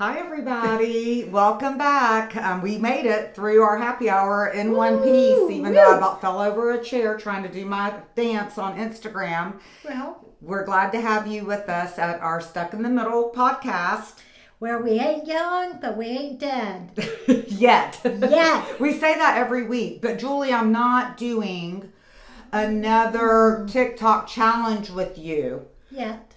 Hi, everybody. Welcome back. Um, we made it through our happy hour in one piece, even though I about fell over a chair trying to do my dance on Instagram. Well, We're glad to have you with us at our Stuck in the Middle podcast. where we ain't young, but we ain't dead. Yet. Yet. we say that every week, but Julie, I'm not doing another TikTok challenge with you. Yet.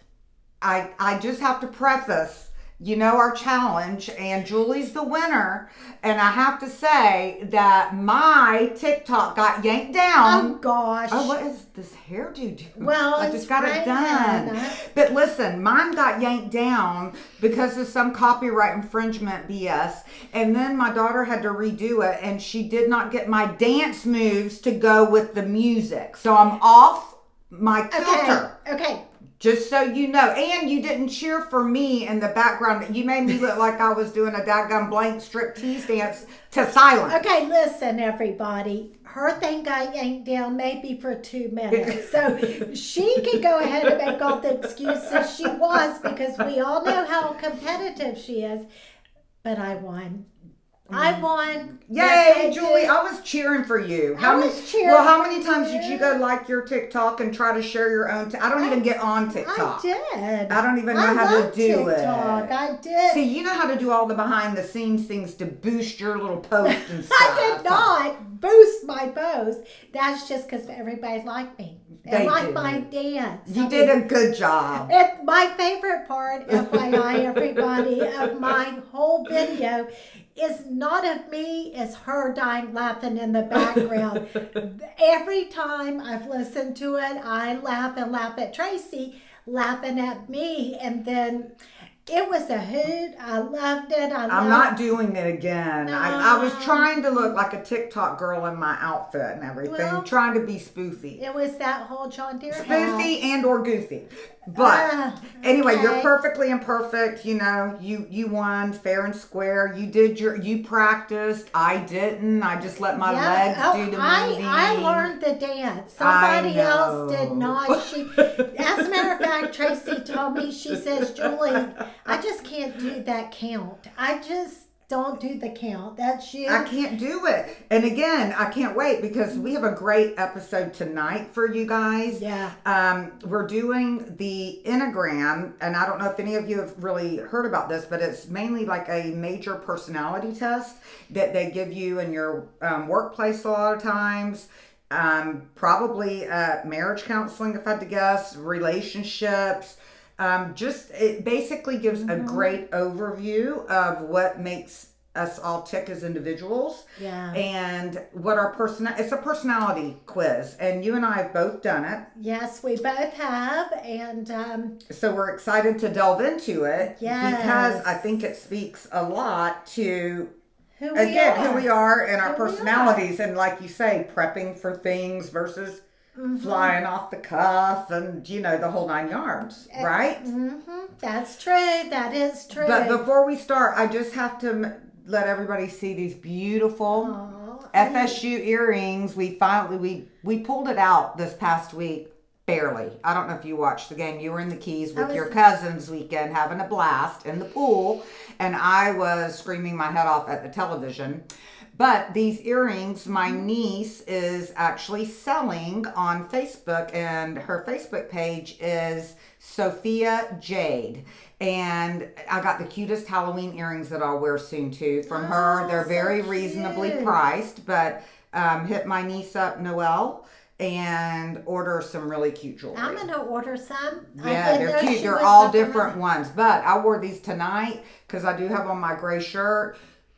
I I just have to preface, you know our challenge, and Julie's the winner, and I have to say that my TikTok got yanked down. Oh gosh. Oh, what is this hairdo doing? Well, I just got it done. But listen, mine got yanked down because of some copyright infringement BS. And then my daughter had to redo it, and she did not get my dance moves to go with the music. So I'm off my Okay. filter. Okay. Just so you know, and you didn't cheer for me in the background. You made me look like I was doing a daggum blank strip tease dance to silence. Okay, listen, everybody. Her thing got yanked down maybe for two minutes. So she can go ahead and make all the excuses she wants because we all know how competitive she is. But I won. I mm. won. Yes, I Yay, Julie! did. I was cheering for you. I many? was cheering Well, how many times did you you. go like your TikTok and try to share your own? T- I don't even get on TikTok. I did. I don't even know I how to do TikTok. it. I did. See, you know how to do all the behind the scenes things to boost your little post and stuff. I did not boost my post. That's just because everybody liked me. They And like do. my dance. You I did a good job. It, my favorite part, FYI, everybody, of my whole video is not of me, it's her dying laughing in the background. Every time I've listened to it, I laugh and laugh at Traci laughing at me. And then it was a hoot. I loved it. I I'm not doing it again. I, I was trying to look like a TikTok girl in my outfit and everything, Well, trying to be spoofy. It was that whole John Deere hat. spoofy and or goofy. But Ah, anyway, you're perfectly imperfect. You know, you you won fair and square. You did your you practiced. I didn't. I just let my Yeah. legs Oh, do the I, moving. I learned the dance. Somebody else did not. She, as a matter of fact, Traci told me. She says, Julie, I just can't do that count. I just don't do the count. That's you. I can't do it. And again, I can't wait because we have a great episode tonight for you guys. Yeah. Um, we're doing the Enneagram, and I don't know if any of you have really heard about this, but it's mainly like a major personality test that they give you in your um, workplace a lot of times. Um, probably uh, marriage counseling, if I had to guess, relationships. Um, just it basically gives a great overview of what makes us all tick as individuals Yeah. and what our person it's a personality quiz and you and i have both done it Yes, we both have. And um, so we're excited to delve into it Yes. because i think it speaks a lot to who we again are. who we are and our Who personalities and like you say prepping for things versus Mm-hmm. flying off the cuff and you know the whole nine yards Eh, right hmm That's true. That is true. but before we start i just have to let everybody see these beautiful Aw, FSU earrings. We finally we we pulled it out this past week. Barely. I don't know if you watched the game. You were in the Keys with was- your cousins weekend having a blast in the pool, and I was screaming my head off at the television. But these earrings, my niece is actually selling on Facebook, and her Facebook page is Sophia Jade. And I got the cutest Halloween earrings that I'll wear soon too from her. Oh, They're so very reasonably priced, but um, hit my niece up, Noelle, and order some really cute jewelry. I'm to order some. Yeah, they're cute. They're all different ones. But I wore these tonight because I do have on my gray shirt,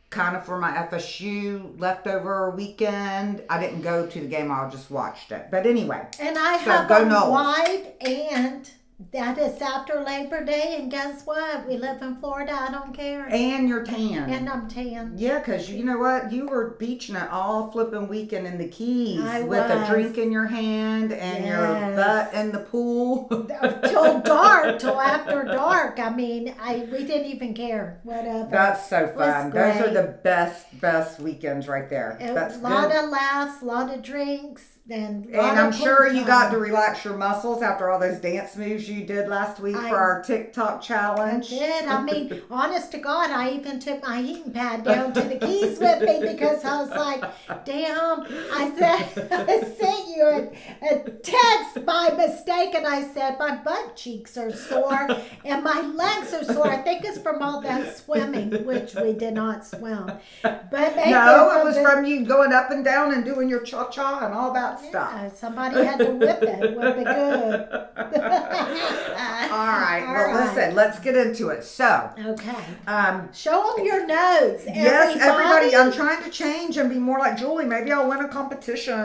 kind of for my FSU leftover weekend. I didn't go to the game, I just watched it. But anyway, And I So, have a Noles. white and that is after Labor Day. And guess what? We live in Florida. I don't care. and you're tan. And I'm tan. yeah, because you know what? You were beaching it all flipping weekend in the Keys I with a was. drink in your hand and your Yes. butt in the pool. till dark, till after dark. I mean, I we didn't even care. Whatever. That's so fun. Those are great. the best, best weekends right there. a That's lot good. of laughs, a lot of drinks, and And I'm sure you got to relax your muscles after all those dance moves you did last week I- for our TikTok challenge? did. I mean, honest to God, I even took my heating pad down to the keys with me because I was like, damn. I said, I sent you a, a text by mistake and I said, my butt cheeks are sore and my legs are sore. I think it's from all that swimming, which we did not swim. But No, it was the- from you going up and down and doing your cha cha and all that stuff. Yeah, somebody had to whip it. Whip it good. All right. All well, right. listen, let's get into it. So, Okay. um, Show them your notes. yes, everybody, I'm trying to change and be more like Julie. Maybe I'll win a competition.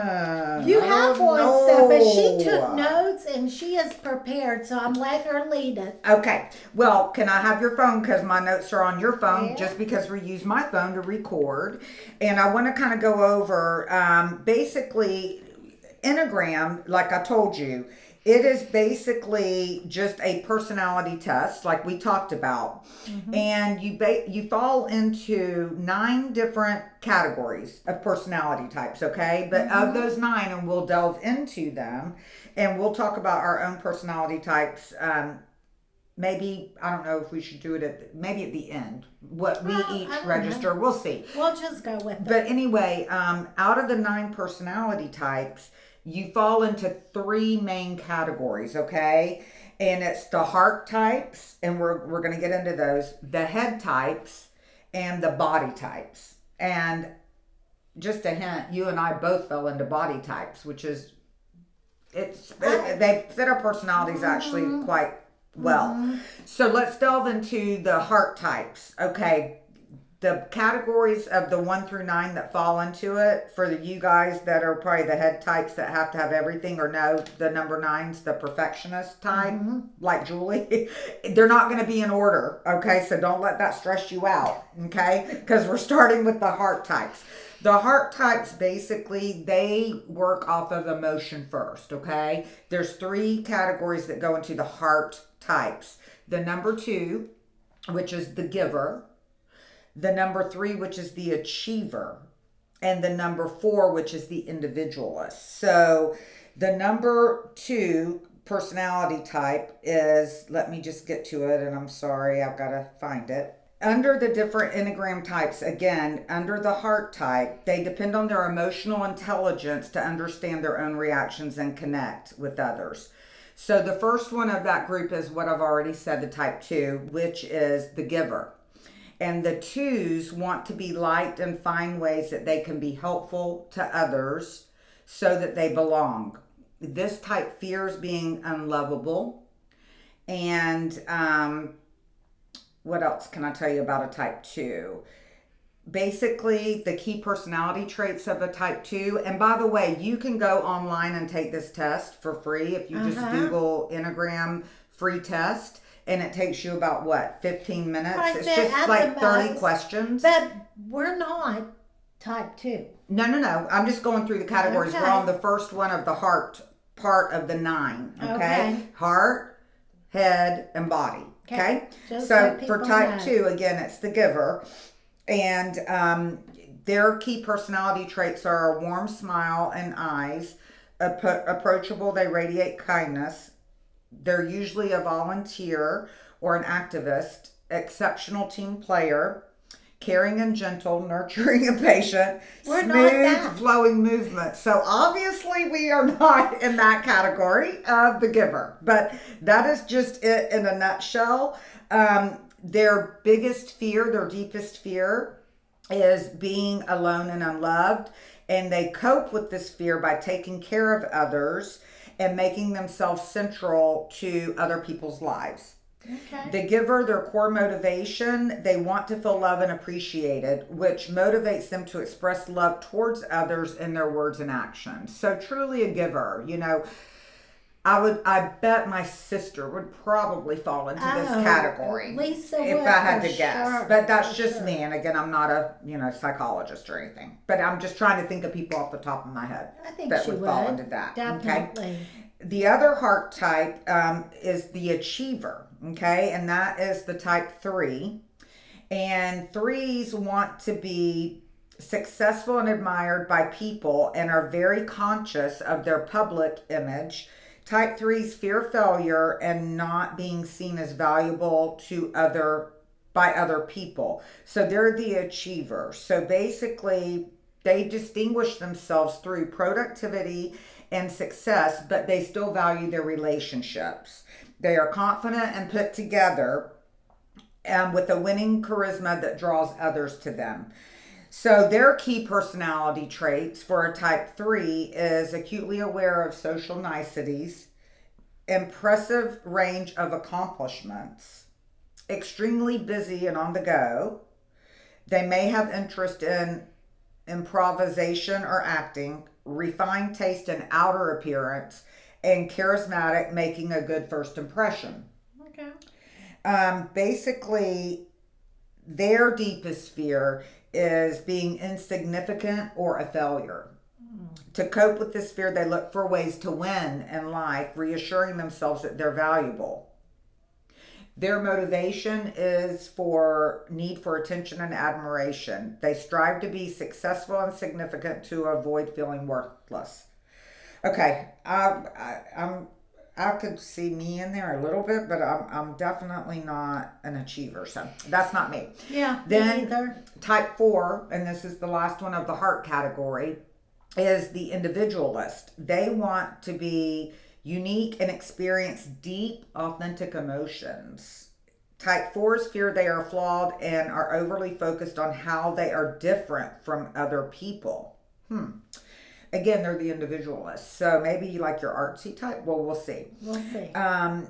You I have don't one, so, but she know. took notes and she is prepared, so I'm letting her lead it. Okay. Well, can I have your phone? Because my notes are on your phone, Yeah. just because we use my phone to record. And I want to kind of go over um, basically Enneagram, like I told you, it is basically just a personality test, like we talked about. And you ba- you fall into nine different categories of personality types, okay? But of those nine, and we'll delve into them, and we'll talk about our own personality types. Um, maybe I don't know if we should do it at the, maybe at the end. What we Well, I each register, we'll see. We'll just go with it. But anyway, um, out of the nine personality types, you fall into three main categories, okay? And it's the heart types, and we're, we're going to get into those, the head types, and the body types. And just a hint, you and I both fell into body types, which is, it's, it, they fit our personalities actually mm-hmm. quite well. Mm-hmm. So let's delve into the heart types. Okay, the categories of the one through nine that fall into it for the you guys that are probably the head types that have to have everything or no the number nines the perfectionist type mm-hmm. like julie they're not going to be in order okay? So don't let that stress you out okay? Because we're starting with the heart types. The heart types basically they work off of emotion first okay? There's three categories that go into the heart types. The number two which is the giver the number three, which is the achiever, and the number four, which is the individualist. So the number two personality type is, let me just get to it, and I'm sorry, I've got to find it. Under the different Enneagram types, again, under the heart type, they depend on their emotional intelligence to understand their own reactions and connect with others. So the first one of that group is what I've already said, the type two, which is the giver and the twos want to be liked and find ways that they can be helpful to others so that they belong. This type fears being unlovable. And um, what else can I tell you about a type two? Basically, the key personality traits of a type two. And by the way, you can go online and take this test for free if you just Uh-huh. Google Enneagram free test. And it takes you about what, 15 minutes? Right it's just like the 30 most. questions. But we're not type two. No, no, no. I'm just going through the categories. We're Okay. on the first one of the heart part of the nine. Okay. Okay. Heart, head, and body. Okay. Okay. Just so so for people type know. two, again, it's the giver. And um, their key personality traits are a warm smile and eyes, Appro- approachable, they radiate kindness. They're usually a volunteer or an activist, exceptional team player, caring and gentle, nurturing and patient, We're not smooth flowing movement. So obviously we are not in that category of the giver, but that is just it in a nutshell. Um, their biggest fear, their deepest fear is being alone and unloved. And they cope with this fear by taking care of others and making themselves central to other people's lives. Okay. The giver, their core motivation, they want to feel loved and appreciated, which motivates them to express love towards others in their words and actions. So truly a giver, you know. I would I bet my sister would probably fall into this Oh, category. Lisa if I had to guess. But that's just sure. me and again I'm not a, you know, psychologist or anything. But I'm just trying to think of people off the top of my head I think that she would would. fall into that. Okay. The other heart type um, is the achiever, okay, and that is the type three. And threes want to be successful and admired by people and are very conscious of their public image. Type threes fear failure and not being seen as valuable to other by other people. So they're the achiever. So basically, they distinguish themselves through productivity and success, but they still value their relationships. They are confident and put together and with a winning charisma that draws others to them. So, their key personality traits for a type 3 is acutely aware of social niceties, impressive range of accomplishments, extremely busy and on the go. They may have interest in improvisation or acting, refined taste and outer appearance, and charismatic, making a good first impression. Okay. Um, basically, their deepest fear is being insignificant or a failure. To cope with this fear, they look for ways to win in life, reassuring themselves that they're valuable. Their motivation is for need for attention and admiration. They strive to be successful and significant to avoid feeling worthless. Okay, I, I, I'm I could see me in there a little bit, but I'm, I'm definitely not an achiever. So that's not me. Yeah. Then- me. Type four, and this is the last one of the heart category, is the individualist. They want to be unique and experience deep, authentic emotions. Type fours fear they are flawed and are overly focused on how they are different from other people. Hmm. Again, they're the individualists. So maybe you like your artsy type. Well, we'll see. We'll see. Um,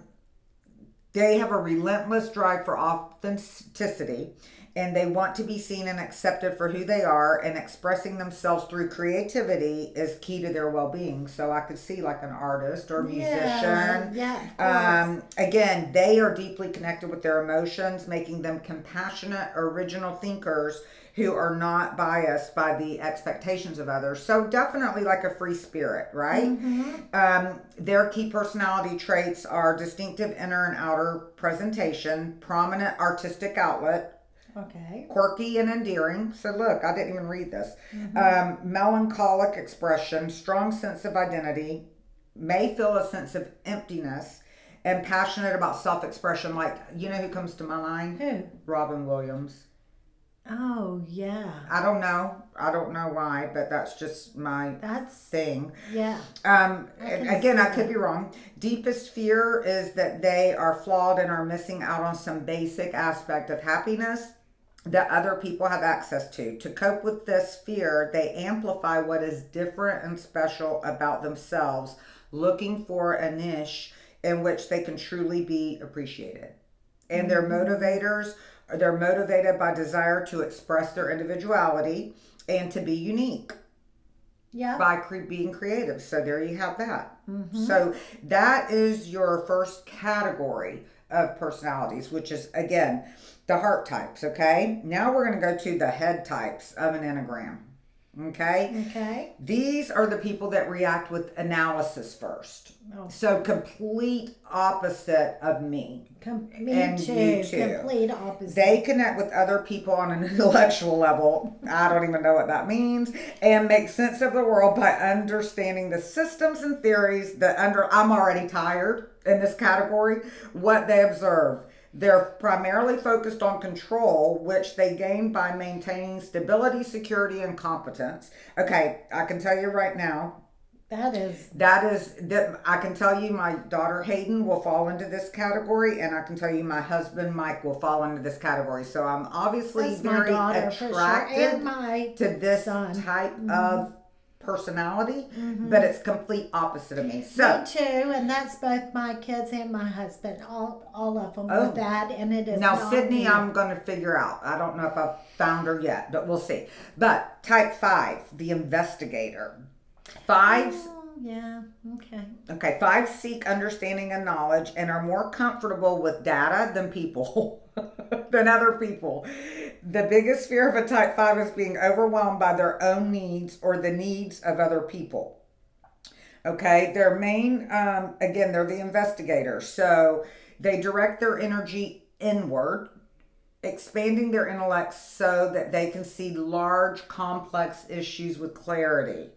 they have a relentless drive for authenticity and they want to be seen and accepted for who they are and expressing themselves through creativity is key to their well-being so i could see like an artist or musician Yeah. Yeah. um, again they are deeply connected with their emotions making them compassionate original thinkers who are not biased by the expectations of others so definitely like a free spirit right Mhm. um, their key personality traits are distinctive inner and outer presentation, prominent artistic outlet, Okay. quirky and endearing. So, look, I didn't even read this. Mm-hmm. Um, melancholic expression, strong sense of identity, may feel a sense of emptiness, and passionate about self expression. Like, you know who comes to my mind? Who? Robin Williams. Oh yeah. I don't know. I don't know why, but that's just my That's thing. yeah. Um, I again, I could be wrong. Deepest fear is that they are flawed and are missing out on some basic aspect of happiness that other people have access to. To cope with this fear, they amplify what is different and special about themselves, looking for a niche in which they can truly be appreciated. And their motivators, they're motivated by desire to express their individuality and to be unique Yeah. by cre- being creative. So there you have that. Mhm. So that is your first category of personalities, which is again the heart types. Okay. Now we're going to go to the head types of an enneagram. Okay. Okay. These are the people that react with analysis first. Oh, So complete opposite of me. com- me And too. you too. Complete opposite. They connect with other people on an intellectual level. I don't even know what that means. And make sense of the world by understanding the systems and theories that under I'm already tired in this category, what they observe. They're primarily focused on control, which they gain by maintaining stability, security, and competence. Okay, I can tell you right now, that is that is that I can tell you my daughter Hayden will fall into this category and I can tell you my husband Mike will fall into this category. So I'm obviously that's very daughter sure, attracted and my to this son. Mm-hmm. type of personality, mm-hmm. but it's complete opposite of me. So me too, and that's both my kids and my husband. All all of them Oh. with that, and it is now Sydney me. I'm gonna figure out. I don't know if I've found her yet, but we'll see. But type five, the investigator. Fives Oh, yeah. Okay. Okay, five seek understanding and knowledge and are more comfortable with data than people, than other people. The biggest fear of a type five is being overwhelmed by their own needs or the needs of other people. Okay, their main, um, again, they're the investigators. So they direct their energy inward, expanding their intellect so that they can see large, complex issues with clarity.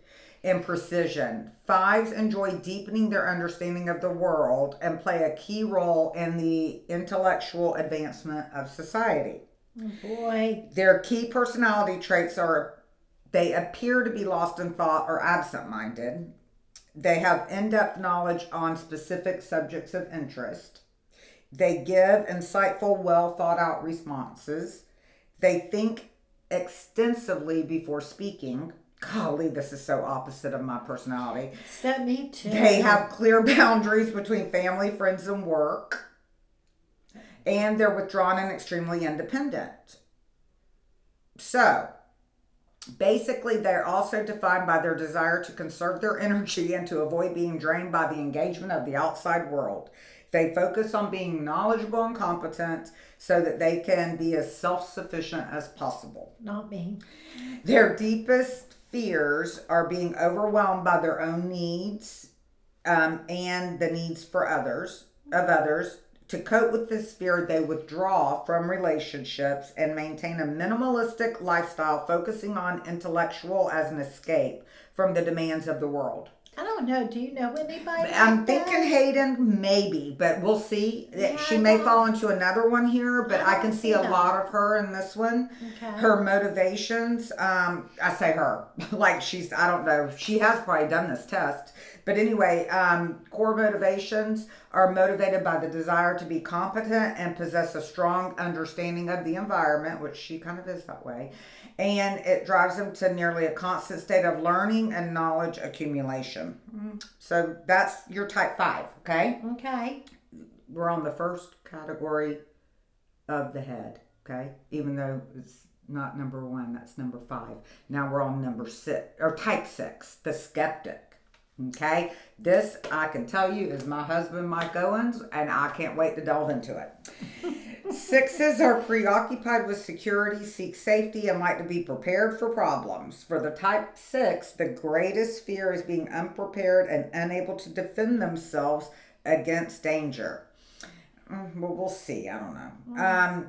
And precision. Fives enjoy deepening their understanding of the world and play a key role in the intellectual advancement of society. Oh, boy. Their key personality traits are they appear to be lost in thought or absent minded. They have in depth knowledge on specific subjects of interest. They give insightful, well thought out responses. They think extensively before speaking. Golly, this is so opposite of my personality. So me too. They have clear boundaries between family, friends, and work. And they're withdrawn and extremely independent. So, basically, they're also defined by their desire to conserve their energy and to avoid being drained by the engagement of the outside world. They focus on being knowledgeable and competent so that they can be as self sufficient as possible. Not me. Their deepest fears are being overwhelmed by their own needs um, and the needs for others of others. To cope with this fear, they withdraw from relationships and maintain a minimalistic lifestyle, focusing on intellectual as an escape from the demands of the world. I don't know. Do you know anybody? I'm like thinking that? Hayden, maybe, but we'll see. Yeah, she I may don't- fall into another one here, but I I can see a lot of her in this one. Okay. Her motivations, um, I say her, like she's, I don't know, she has probably done this test. But anyway, um, core motivations are motivated by the desire to be competent and possess a strong understanding of the environment, which she kind of is that way. And it drives them to nearly a constant state of learning and knowledge accumulation. So that's your type five, okay? Okay. We're on the first category of the head, okay? Even though it's not number one, that's number five. Now we're on number six, or type six, the skeptic. Okay, this I can tell you is my husband Mike Owens, and I can't wait to delve into it. Sixes are preoccupied with security, seek safety, and like to be prepared for problems. For the type six, the greatest fear is being unprepared and unable to defend themselves against danger. Mm, Well, we'll see. I don't know. Um,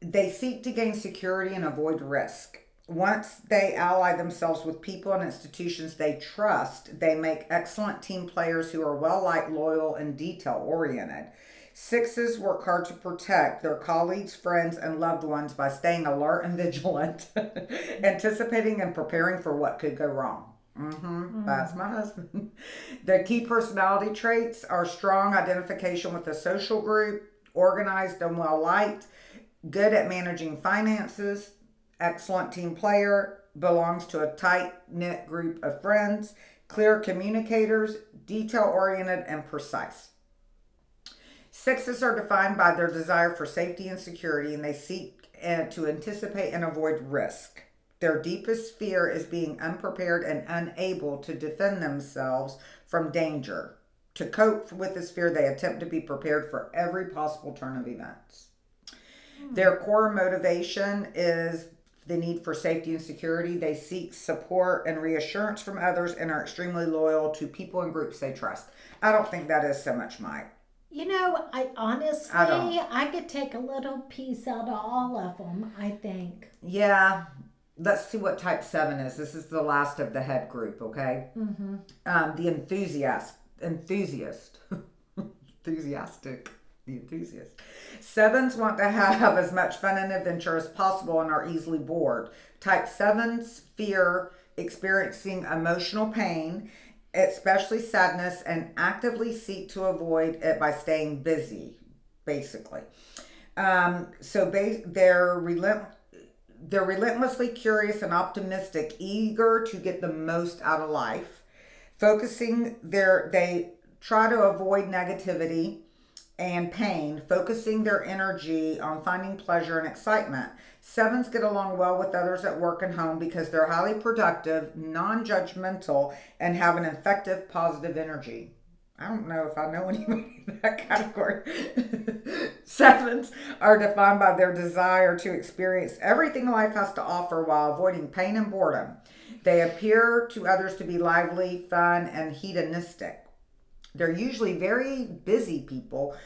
they seek to gain security and avoid risk. Once they ally themselves with people and institutions they trust, they make excellent team players who are well liked, loyal, and detail oriented. Sixes work hard to protect their colleagues, friends, and loved ones by staying alert and vigilant, anticipating and preparing for what could go wrong. hmm That's my husband. Their key personality traits are strong identification with a social group, organized and well liked, good at managing finances, excellent team player, belongs to a tight knit group of friends, clear communicators, detail oriented, and precise. Sixes are defined by their desire for safety and security, and they seek uh, to anticipate and avoid risk. Their deepest fear is being unprepared and unable to defend themselves from danger. To cope with this fear, they attempt to be prepared for every possible turn of events. Their core motivation is the need for safety and security. They seek support and reassurance from others and are extremely loyal to people and groups they trust. I don't think that is so much Mike. You know, I honestly, I. I, could take a little piece out of all of them. I think. Yeah. Let's see what type seven is. This is the last of the head group, okay? Mm-hmm. Um, the enthusiast, enthusiast, enthusiastic, the enthusiast. Sevens want to have as much fun and adventure as possible and are easily bored. Type sevens fear experiencing emotional pain, especially sadness, and actively seek to avoid it by staying busy, basically. Um, so ba- they're relent- they're relentlessly curious and optimistic, eager to get the most out of life. Focusing their they try to avoid negativity and pain, focusing their energy on finding pleasure and excitement. Sevens get along well with others at work and home because they're highly productive, non judgmental, and have an effective, positive energy. I don't know if I know anybody in that category. Sevens are defined by their desire to experience everything life has to offer while avoiding pain and boredom. They appear to others to be lively, fun, and hedonistic. They're usually very busy people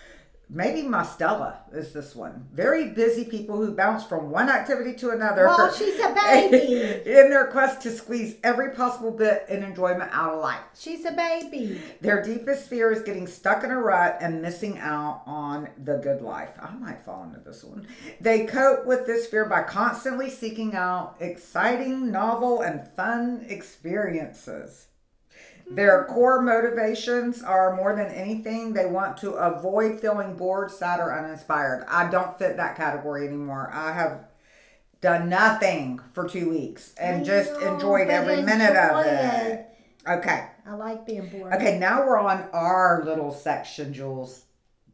maybe my Stella is this one. Very busy people who bounce from one activity to another. Well, she's a baby. in their quest to squeeze every possible bit and enjoyment out of life. She's a baby. Their deepest fear is getting stuck in a rut and missing out on the good life. I might fall into this one. They cope with this fear by constantly seeking out exciting, novel, and fun experiences. Their core motivations are more than anything, they want to avoid feeling bored, sad, or uninspired. I don't fit that category anymore. I have done nothing for two weeks and I just know, enjoyed every minute of it. it. Okay. I like being bored. Okay, now we're on our little section, Jules.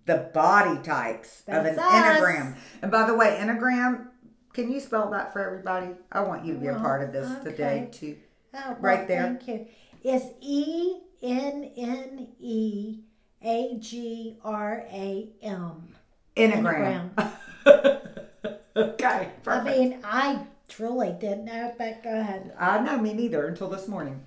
The body types of an That's us. enneagram. And by the way, enneagram, can you spell that for everybody? I want you to be a part of this today too. Oh, well, Right there. Thank you. It's E N N E A G R A M. Enneagram. okay, Perfect. I mean, I truly didn't know, but go ahead. I know me neither until this morning.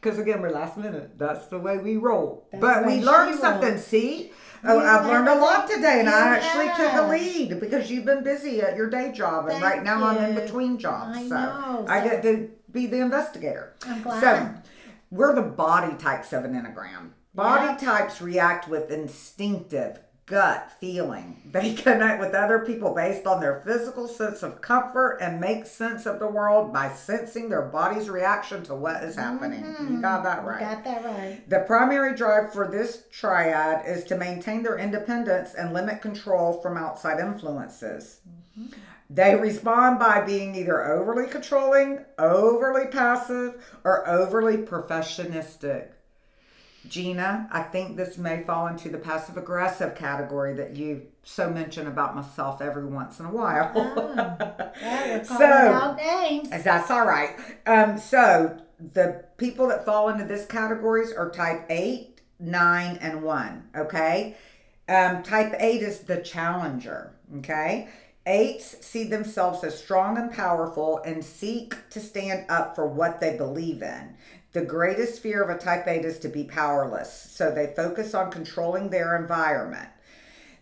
Because again, we're last minute. That's the way we roll. That's but we learned something. rolls. See, oh, I've learned a lot today, and I You actually took the have. lead because you've been busy at your day job, and Thank right now I'm in between jobs, I so know, I get to be the investigator. I'm glad. So we're the body types of an enneagram. Body Yep. types react with instinctive gut feeling. They connect with other people based on their physical sense of comfort and make sense of the world by sensing their body's reaction to what is happening. You mm-hmm. got that right. You got that right. The primary drive for this triad is to maintain their independence and limit control from outside influences. Mm-hmm. They respond by being either overly controlling, overly passive, or overly perfectionistic. Gina, I think this may fall into the passive aggressive category that you so mention about myself every once in a while. Oh, yeah, So- out names. That's all right. Um, so the people that fall into this categories are type eight, nine, and one. Okay. Um, type eight is the challenger. Okay. Eights see themselves as strong and powerful and seek to stand up for what they believe in. The greatest fear of a type eight is to be powerless. So they focus on controlling their environment.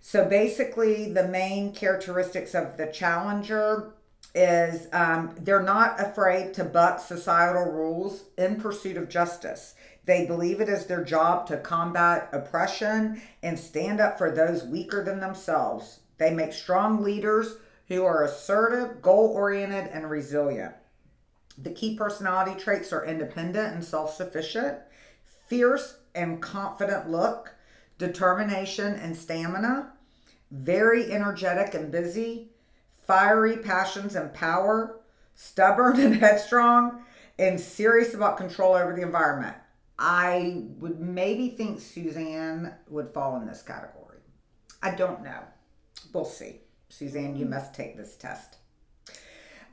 So basically, the main characteristics of the challenger is um, they're not afraid to buck societal rules in pursuit of justice. They believe it is their job to combat oppression and stand up for those weaker than themselves. They make strong leaders who are assertive, goal oriented, and resilient. The key personality traits are independent and self sufficient, fierce and confident look, determination and stamina, very energetic and busy, fiery passions and power, stubborn and headstrong, and serious about control over the environment. I would maybe think Suzanne would fall in this category. I don't know. We'll see. Suzanne, you must take this test.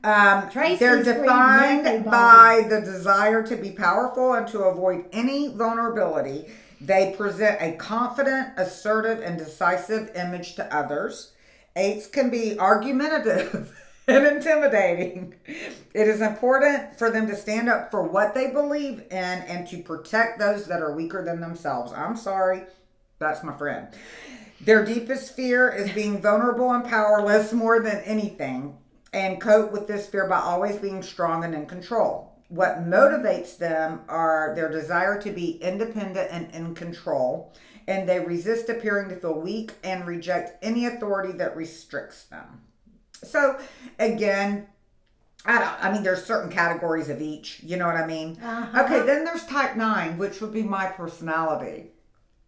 Um, they're defined by the desire to be powerful and to avoid any vulnerability. They present a confident, assertive, and decisive image to others. Eights can be argumentative and intimidating. It is important for them to stand up for what they believe in and to protect those that are weaker than themselves. I'm sorry, that's my friend. Their deepest fear is being vulnerable and powerless more than anything, and cope with this fear by always being strong and in control. What motivates them are their desire to be independent and in control, and they resist appearing to feel weak and reject any authority that restricts them. So, again, I don't. I mean, there's certain categories of each. You know what I mean? Uh-huh. Okay. Then there's type nine, which would be my personality,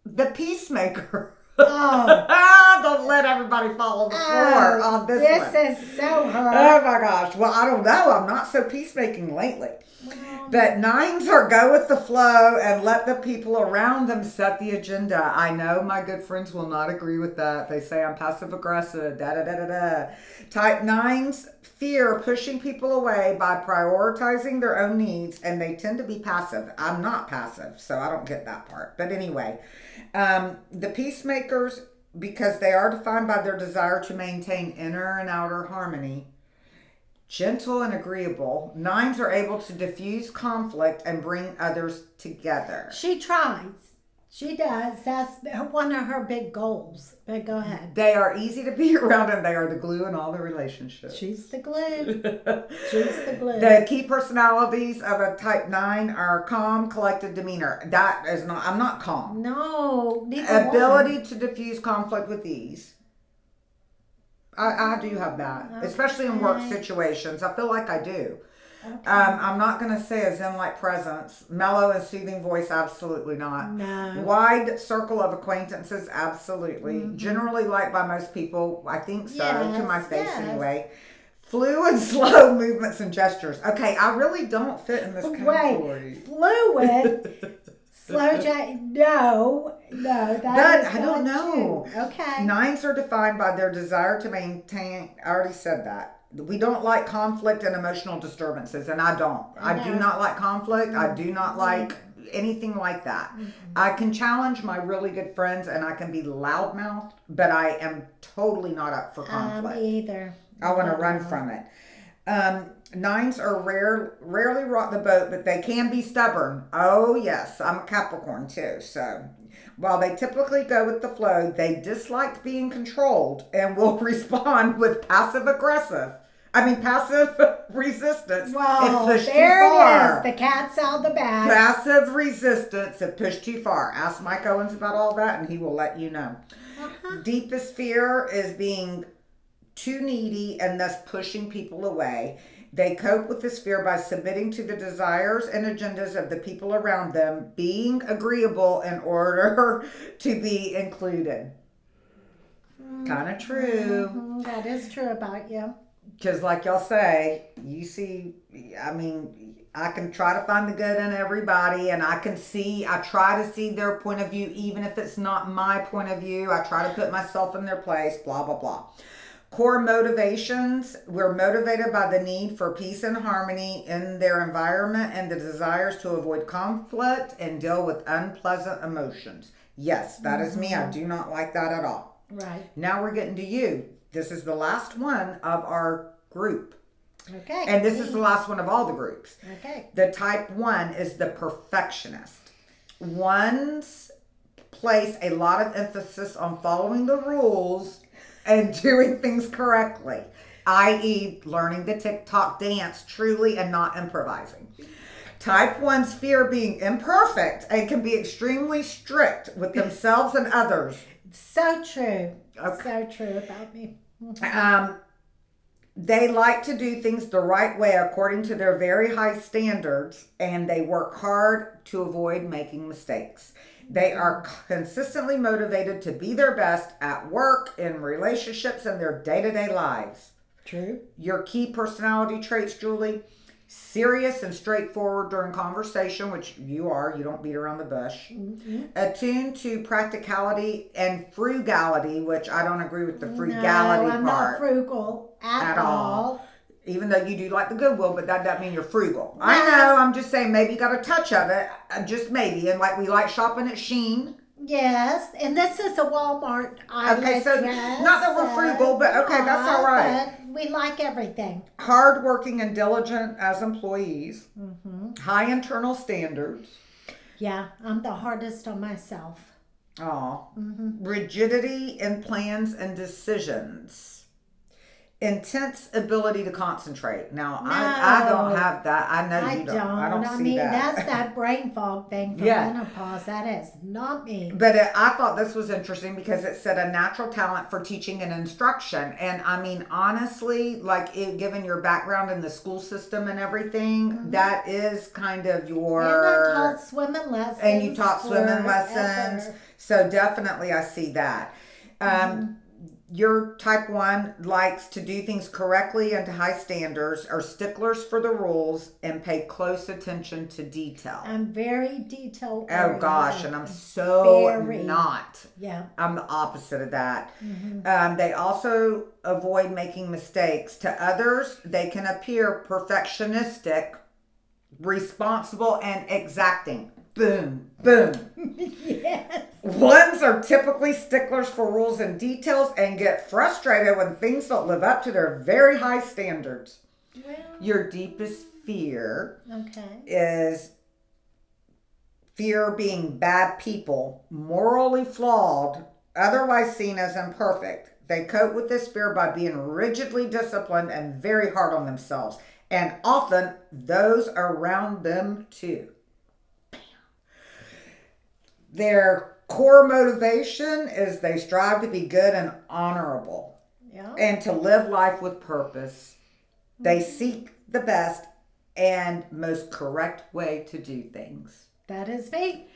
the peacemaker. Oh, don't let everybody fall on the oh, floor oh on this, this one. is so hard. Oh my gosh. Well, I don't know. I'm not so peacemaking lately. But nines are go with the flow and let the people around them set the agenda. I know my good friends will not agree with that. They say I'm passive aggressive, da da da da da. Type nines fear pushing people away by prioritizing their own needs, and they tend to be passive. I'm not passive, so I don't get that part. But anyway, um, the peacemakers, because they are defined by their desire to maintain inner and outer harmony, gentle and agreeable, nines are able to diffuse conflict and bring others together. She tries. She does. That's one of her big goals. But go ahead. They are easy to be around and they are the glue in all the relationships. She's the glue. She's the glue. The key personalities of a type 9 are calm, collected demeanor. That is not, I'm not calm. no, Ability one. to diffuse conflict with ease. I, I do have that, especially in work situations. I feel like I do. Okay. Um, I'm not going to say a zen like presence. Mellow and soothing voice, absolutely not. no. Wide circle of acquaintances, absolutely. Generally liked by most people, I think so, to my face yes. anyway. Fluid, slow movements and gestures. Okay, I really don't fit in this Wait. category. Fluid. Slow J. No, no, That- I don't know. true. Okay. Nines are defined by their desire to maintain. I already said that. We don't like conflict and emotional disturbances, and I don't. I do not like conflict. I do not like anything like that. I can challenge my really good friends and I can be loudmouthed, but I am totally not up for Um, conflict. either. I want to No. run from it. Um, nines are rare, rarely rock the boat, but they can be stubborn. Oh yes, I'm a Capricorn too. So while they typically go with the flow, they dislike being controlled and will respond with passive aggressive. I mean passive resistance Well, there too far. it is. The cat's out the bag. Passive resistance if pushed too far. Ask Mike Owens about all that, and he will let you know. Uh-huh. Deepest fear is being too needy and thus pushing people away. They cope with this fear by submitting to the desires and agendas of the people around them, being agreeable in order to be included. Kind of true. Mhm, That is true about you. Because, like y'all say, you see, I mean, I can try to find the good in everybody, and I can see, I try to see their point of view, even if it's not my point of view. I try to put myself in their place, blah, blah, blah. Core motivations we're motivated by the need for peace and harmony in their environment and the desires to avoid conflict and deal with unpleasant emotions. Yes, that is me. I mm-hmm. do not like that at all. Right. Now we're getting to you. This is the last one of our group. Okay. And this is the last one of all the groups. Okay. The type one is the perfectionist. Ones place a lot of emphasis on following the rules and doing things correctly, i.e., learning the TikTok dance truly and not improvising. Type 1's fear being imperfect and can be extremely strict with themselves and others. So true. Okay. So true about me. Um, they like to do things the right way according to their very high standards, and they work hard to avoid making mistakes. They are consistently motivated to be their best at work, in relationships, and their day to day lives. True. Your key personality traits, Julie serious and straightforward during conversation, which you are, you don't beat around the bush. Attuned to practicality and frugality, which I don't agree with the frugality no, I'm part not frugal at, At all. all. even though you do like the goodwill, but that doesn't mean you're frugal. I know. I'm just saying maybe you got a touch of it, uh, just maybe. And like we like shopping at Shein. Yes, and this is a Walmart eyelet Okay, so dress, not that we're frugal, but okay, that's all right. We like everything. Hardworking and diligent as employees. hmm High internal standards. Yeah, I'm the hardest on myself. Aw. hmm Rigidity in plans and decisions. Intense ability to concentrate. Now I, I don't have that. I know I you don't. don't. I don't see mean, that. that's that brain fog thing from Yeah. menopause. That is not me. But it, I thought this was interesting because it said a natural talent for teaching and instruction. And I mean, honestly, like it, given your background in the school system and everything, that is kind of your. Mm-hmm. and I taught swimming lessons. and you taught swimming lessons. So definitely, I see that. Um, Mm-hmm. Your type one likes to do things correctly and to high standards, are sticklers for the rules, and pay close attention to detail. I'm very detail. Oh gosh, and I'm so Very. not. yeah. I'm the opposite of that. Mhm. Um, they also avoid making mistakes. To others, they can appear perfectionistic, responsible, and exacting. Boom, boom. yes. Ones are typically sticklers for rules and details and get frustrated when things don't live up to their very high standards. Well, Your deepest fear okay. is fear being bad people, morally flawed, otherwise seen as imperfect. They cope with this fear by being rigidly disciplined and very hard on themselves, and often those around them too. Their core motivation is they strive to be good and honorable Yeah. and to live life with purpose. They mm-hmm. seek the best and most correct way to do things. That is me.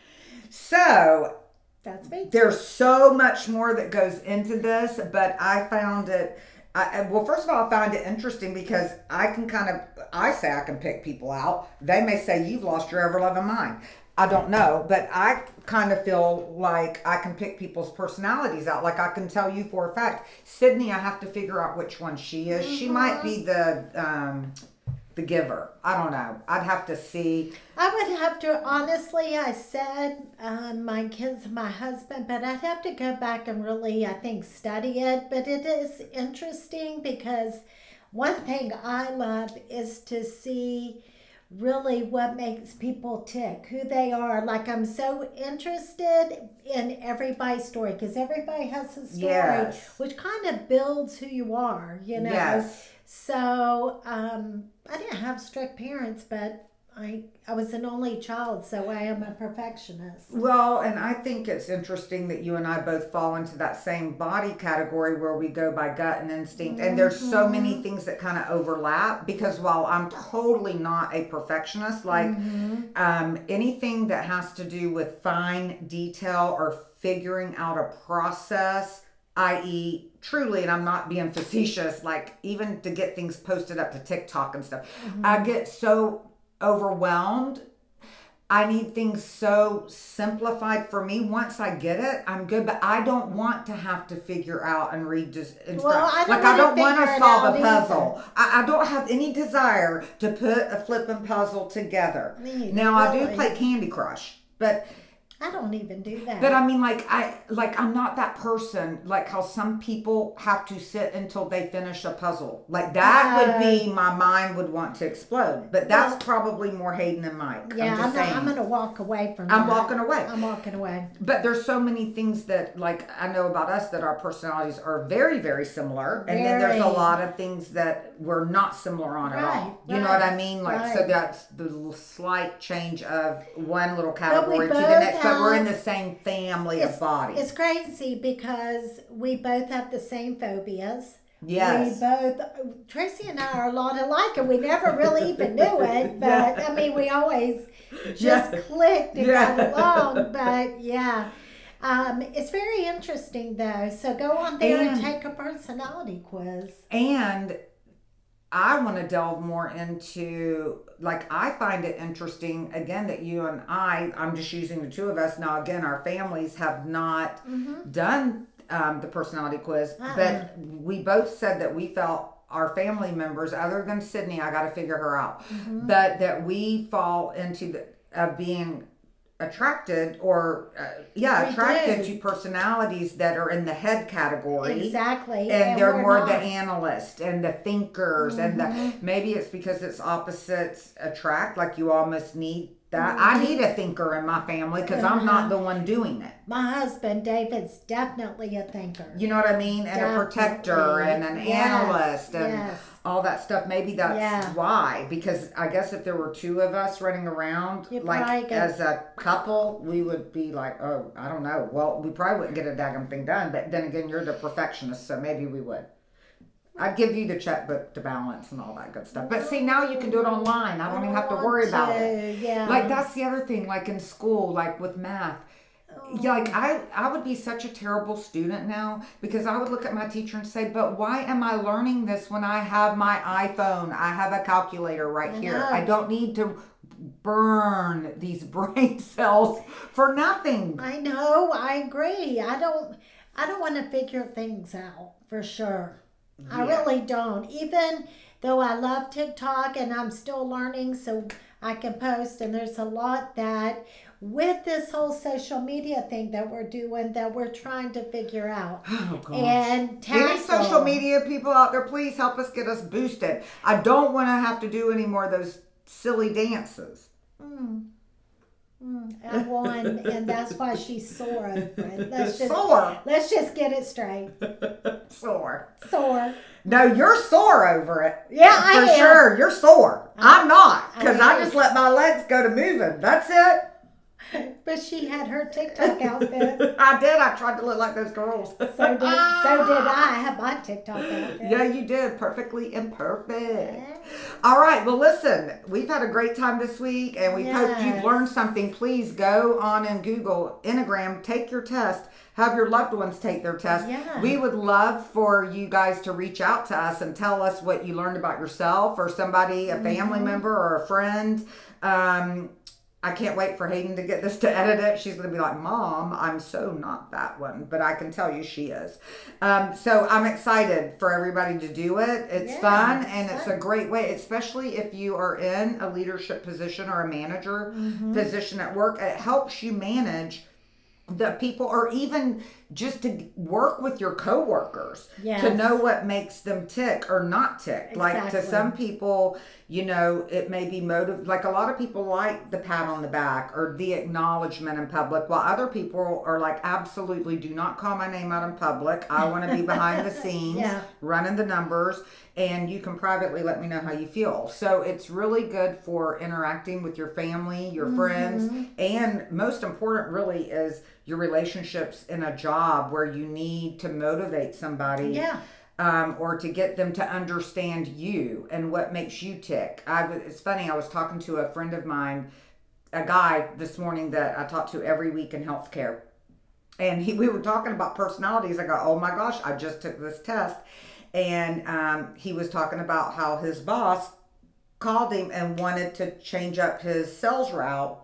So, That's me. there's so much more that goes into this, but I found it. I, I- well, first of all, I find it interesting because I can kind of, I say I can pick people out. They may say you've lost your ever loving mind. I don't know, but I kind of feel like I can pick people's personalities out. Like I can tell you for a fact, Sydney, I have to figure out which one she is. She might be the um, the giver. I don't know. I'd have to see. I would have to, honestly, I said um, my kids, my husband, but I'd have to go back and really, I think, study it. But it is interesting because one thing I love is to see really what makes people tick, who they are. Like, I'm so interested in everybody's story because everybody has a story, Yes. which kind of builds who you are, you know? Yes. So um, I didn't have strict parents, but I I was an only child, so I am a perfectionist. Well, and I think it's interesting that you and I both fall into that same body category where we go by gut and instinct. And there's so many mm-hmm. things that kind of overlap because while I'm totally not a perfectionist, like mm-hmm. um, anything that has to do with fine detail or figuring out a process, i.e., truly, and I'm not being facetious, like even to get things posted up to TikTok and stuff, I mm-hmm. get so overwhelmed I need things so simplified for me. Once I get it, I'm good. But I don't want to have to figure out and read just instructions. Well, I like I don't want to solve a puzzle. I, I don't have any desire to put a flipping puzzle together. Me now I do play Candy Crush, but I don't even do that. but I mean, like I like I'm not that person. Like how some people have to sit until they finish a puzzle. Like that would be uh, my mind would want to explode. But that's Well- probably more Hayden and Mike. yeah, I'm I'm, not. I'm gonna walk away from. I'm that. walking away. I'm walking away. But there's so many things that, like, I know about us that our personalities are very, very similar, and then there's a lot of things that we're not similar on at all. Right, You know what I mean? Like, so right. that's the slight change of one little category to the next, but we're in the same family of bodies. it's crazy because we both have the same phobias. Yes. We both, Traci and I are a lot alike, and we never really even knew it. But I mean, we always just Yeah. clicked and Yeah. got along. But yeah, um, it's very interesting though. So go on there and, And- take a personality quiz. And I want to delve more into like I find it interesting again that you and I I'm just using the two of us now again our families have not done um, the personality quiz Uh-uh. but we both said that we felt our family members other than Sydney I got to figure her out Mm-hmm. but that we fall into the of being attracted or uh, yeah We attracted do. to personalities that are in the head category Exactly. and they're more the not. Mm-hmm. analyst and the thinkers and the maybe it's because it's opposites attract like you almost need that i Mm-hmm. need a thinker in my family because i'm not the one doing it My husband, David's definitely a thinker. you know what i mean and a protector and an Yes, analyst and yes. All that stuff maybe that's Yeah. why because i guess if there were two of us running around You'd like as a couple we would be like oh i don't know well we probably wouldn't get a daggum thing done but then again you're the perfectionist so maybe we would I'd give you the checkbook to balance and all that good stuff. But see, now you can do it online. I don't even have to worry about it. Yeah. Like that's the other thing. Like in school, like with math, yeah, like um, I, I would be such a terrible student now because I would look at my teacher and say, "But why am I learning this when I have my iPhone? I have a calculator right I here. know. I don't need to burn these brain cells for nothing." I know. I agree. I don't. I don't want to figure things out for sure. I really don't. Even though I love TikTok and I'm still learning, so I can post. And there's a lot that with this whole social media thing that we're doing that we're trying to figure out Oh gosh. and tackle. Any social media people out there, please help us get us boosted. I don't want to have to do any more of those silly dances. Mm, Mm, I won, and that's why she's sore over it. Let's just sore. let's just get it straight. Sore. Sore. No, you're sore over it. Yeah, I For am. sure. You're sore. I'm not. Because I, am. just let my legs go to moving. That's it. But she had her TikTok outfit. I did. I tried to look like those girls. So did so did I. I had my TikTok outfit. Yeah, you did. Perfectly imperfect. All right. Well, listen, we've had a great time this week and we hope you've learned something. Please go on and Google Enneagram, take your test, have your loved ones take their test. Yeah. We would love for you guys to reach out to us and tell us what you learned about yourself or somebody, a family Mm-hmm. member or a friend. Um, I can't wait for Hayden to get this to edit it. She's going to be like, Mom, I'm so not that one. But I can tell you she is. Um, so I'm excited for everybody to do it. It's Yeah, fun it's and it's fun. a great way, especially if you are in a leadership position or a manager Mm-hmm. position at work. It helps you manage the people or even just to work with your coworkers to know what makes them tick or not tick like to some people you know it may be motive like a lot of people like the pat on the back or the acknowledgement in public while other people are like absolutely do not call my name out in public i want to be behind the scenes Yeah. running the numbers and you can privately let me know how you feel so it's really good for interacting with your family your Mm-hmm. friends and most important really is your relationships in a job where you need to motivate somebody Yeah. Um, or to get them to understand you and what makes you tick. I it's funny. I was talking to a friend of mine, a guy this morning that I talk to every week in healthcare, and he, we were talking about personalities. I go, oh my gosh, I just took this test, and um, he was talking about how his boss called him and wanted to change up his sales route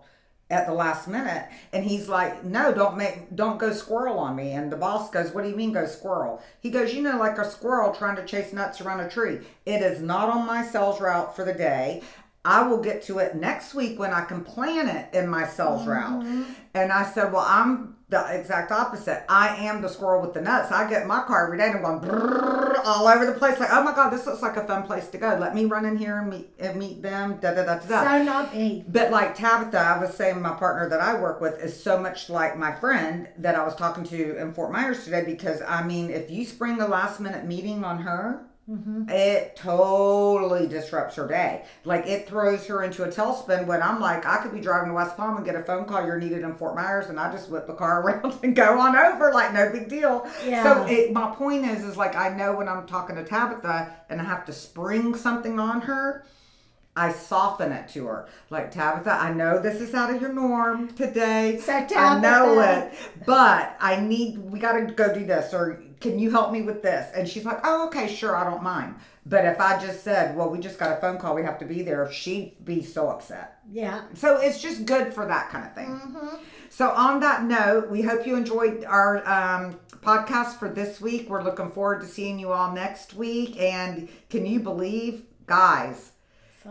at the last minute and he's like no don't make don't go squirrel on me. And the boss goes what do you mean go squirrel? He goes you know like a squirrel trying to chase nuts around a tree. It is not on my sales route for the day. I will get to it next week when i can plan it in my sales route. Mm-hmm. And i said well i'm the exact opposite. I am the squirrel with the nuts. I get in my car every day and i'm going brrrr all over the place. Like oh my god this looks like a fun place to go. Let me run in here and meet and meet them da da da da So not me. but like Tabitha, I was saying my partner that I work with is so much like my friend that I was talking to in Fort Myers today because I mean, if you spring a last minute meeting on her, Mm-hmm. it totally disrupts her day. Like it throws her into a tailspin when I'm like, I could be driving to West Palm and get a phone call you're needed in Fort Myers and I just whip the car around and go on over like no big deal. Yeah. So it, my point is, is like I know when I'm talking to Tabitha and I have to spring something on her, I soften it to her. Like Tabitha, I know this is out of your norm today. So I know it, but I need. We got to go do this, or can you help me with this? And she's like, "Oh, okay, sure, I don't mind." But if I just said, "Well, we just got a phone call, we have to be there," she'd be so upset. Yeah. So it's just good for that kind of thing. So on that note, we hope you enjoyed our um, podcast for this week. We're looking forward to seeing you all next week. And can you believe, guys,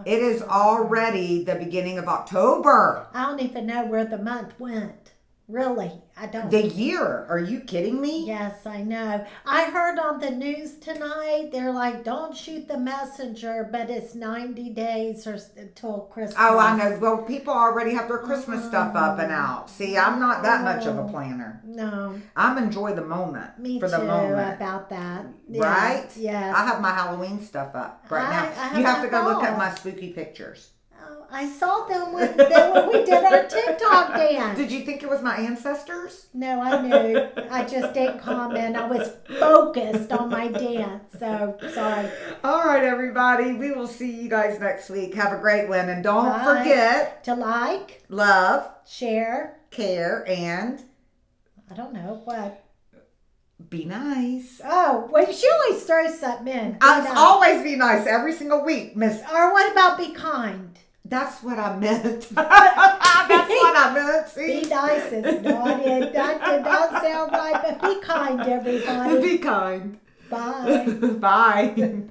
it is already the beginning of October. I don't even know where the month went. Really, I don't. The year. Are you kidding me? Yes, I know. I heard on the news tonight, they're like, don't shoot the messenger, but it's 90 days or until Christmas. Oh, I know. Well, people already have their Christmas mm-hmm. stuff up and out. See, I'm not that much of a oh, planner. No, I'm enjoy the moment me for too the moment. about that. Yeah, Right? Yes. I have my Halloween stuff up right I- now. I you have to go look at my spooky pictures. I saw them when, then when we did our TikTok dance. Did you think it was my ancestors? No, I knew. I just didn't comment. I was focused on my dance. So sorry. All right, everybody. We will see you guys next week. Have a great one. And don't Bye. forget To like, love, share, care, and I don't know what. be nice. Oh, well, she always throws something in. Be I'll nice. always be nice every single week, Miss. Or what about be kind? That's what I meant. That's what I meant. Be See? nice is not it. That did not sound right, but be kind, everybody. Be kind. Bye. Bye.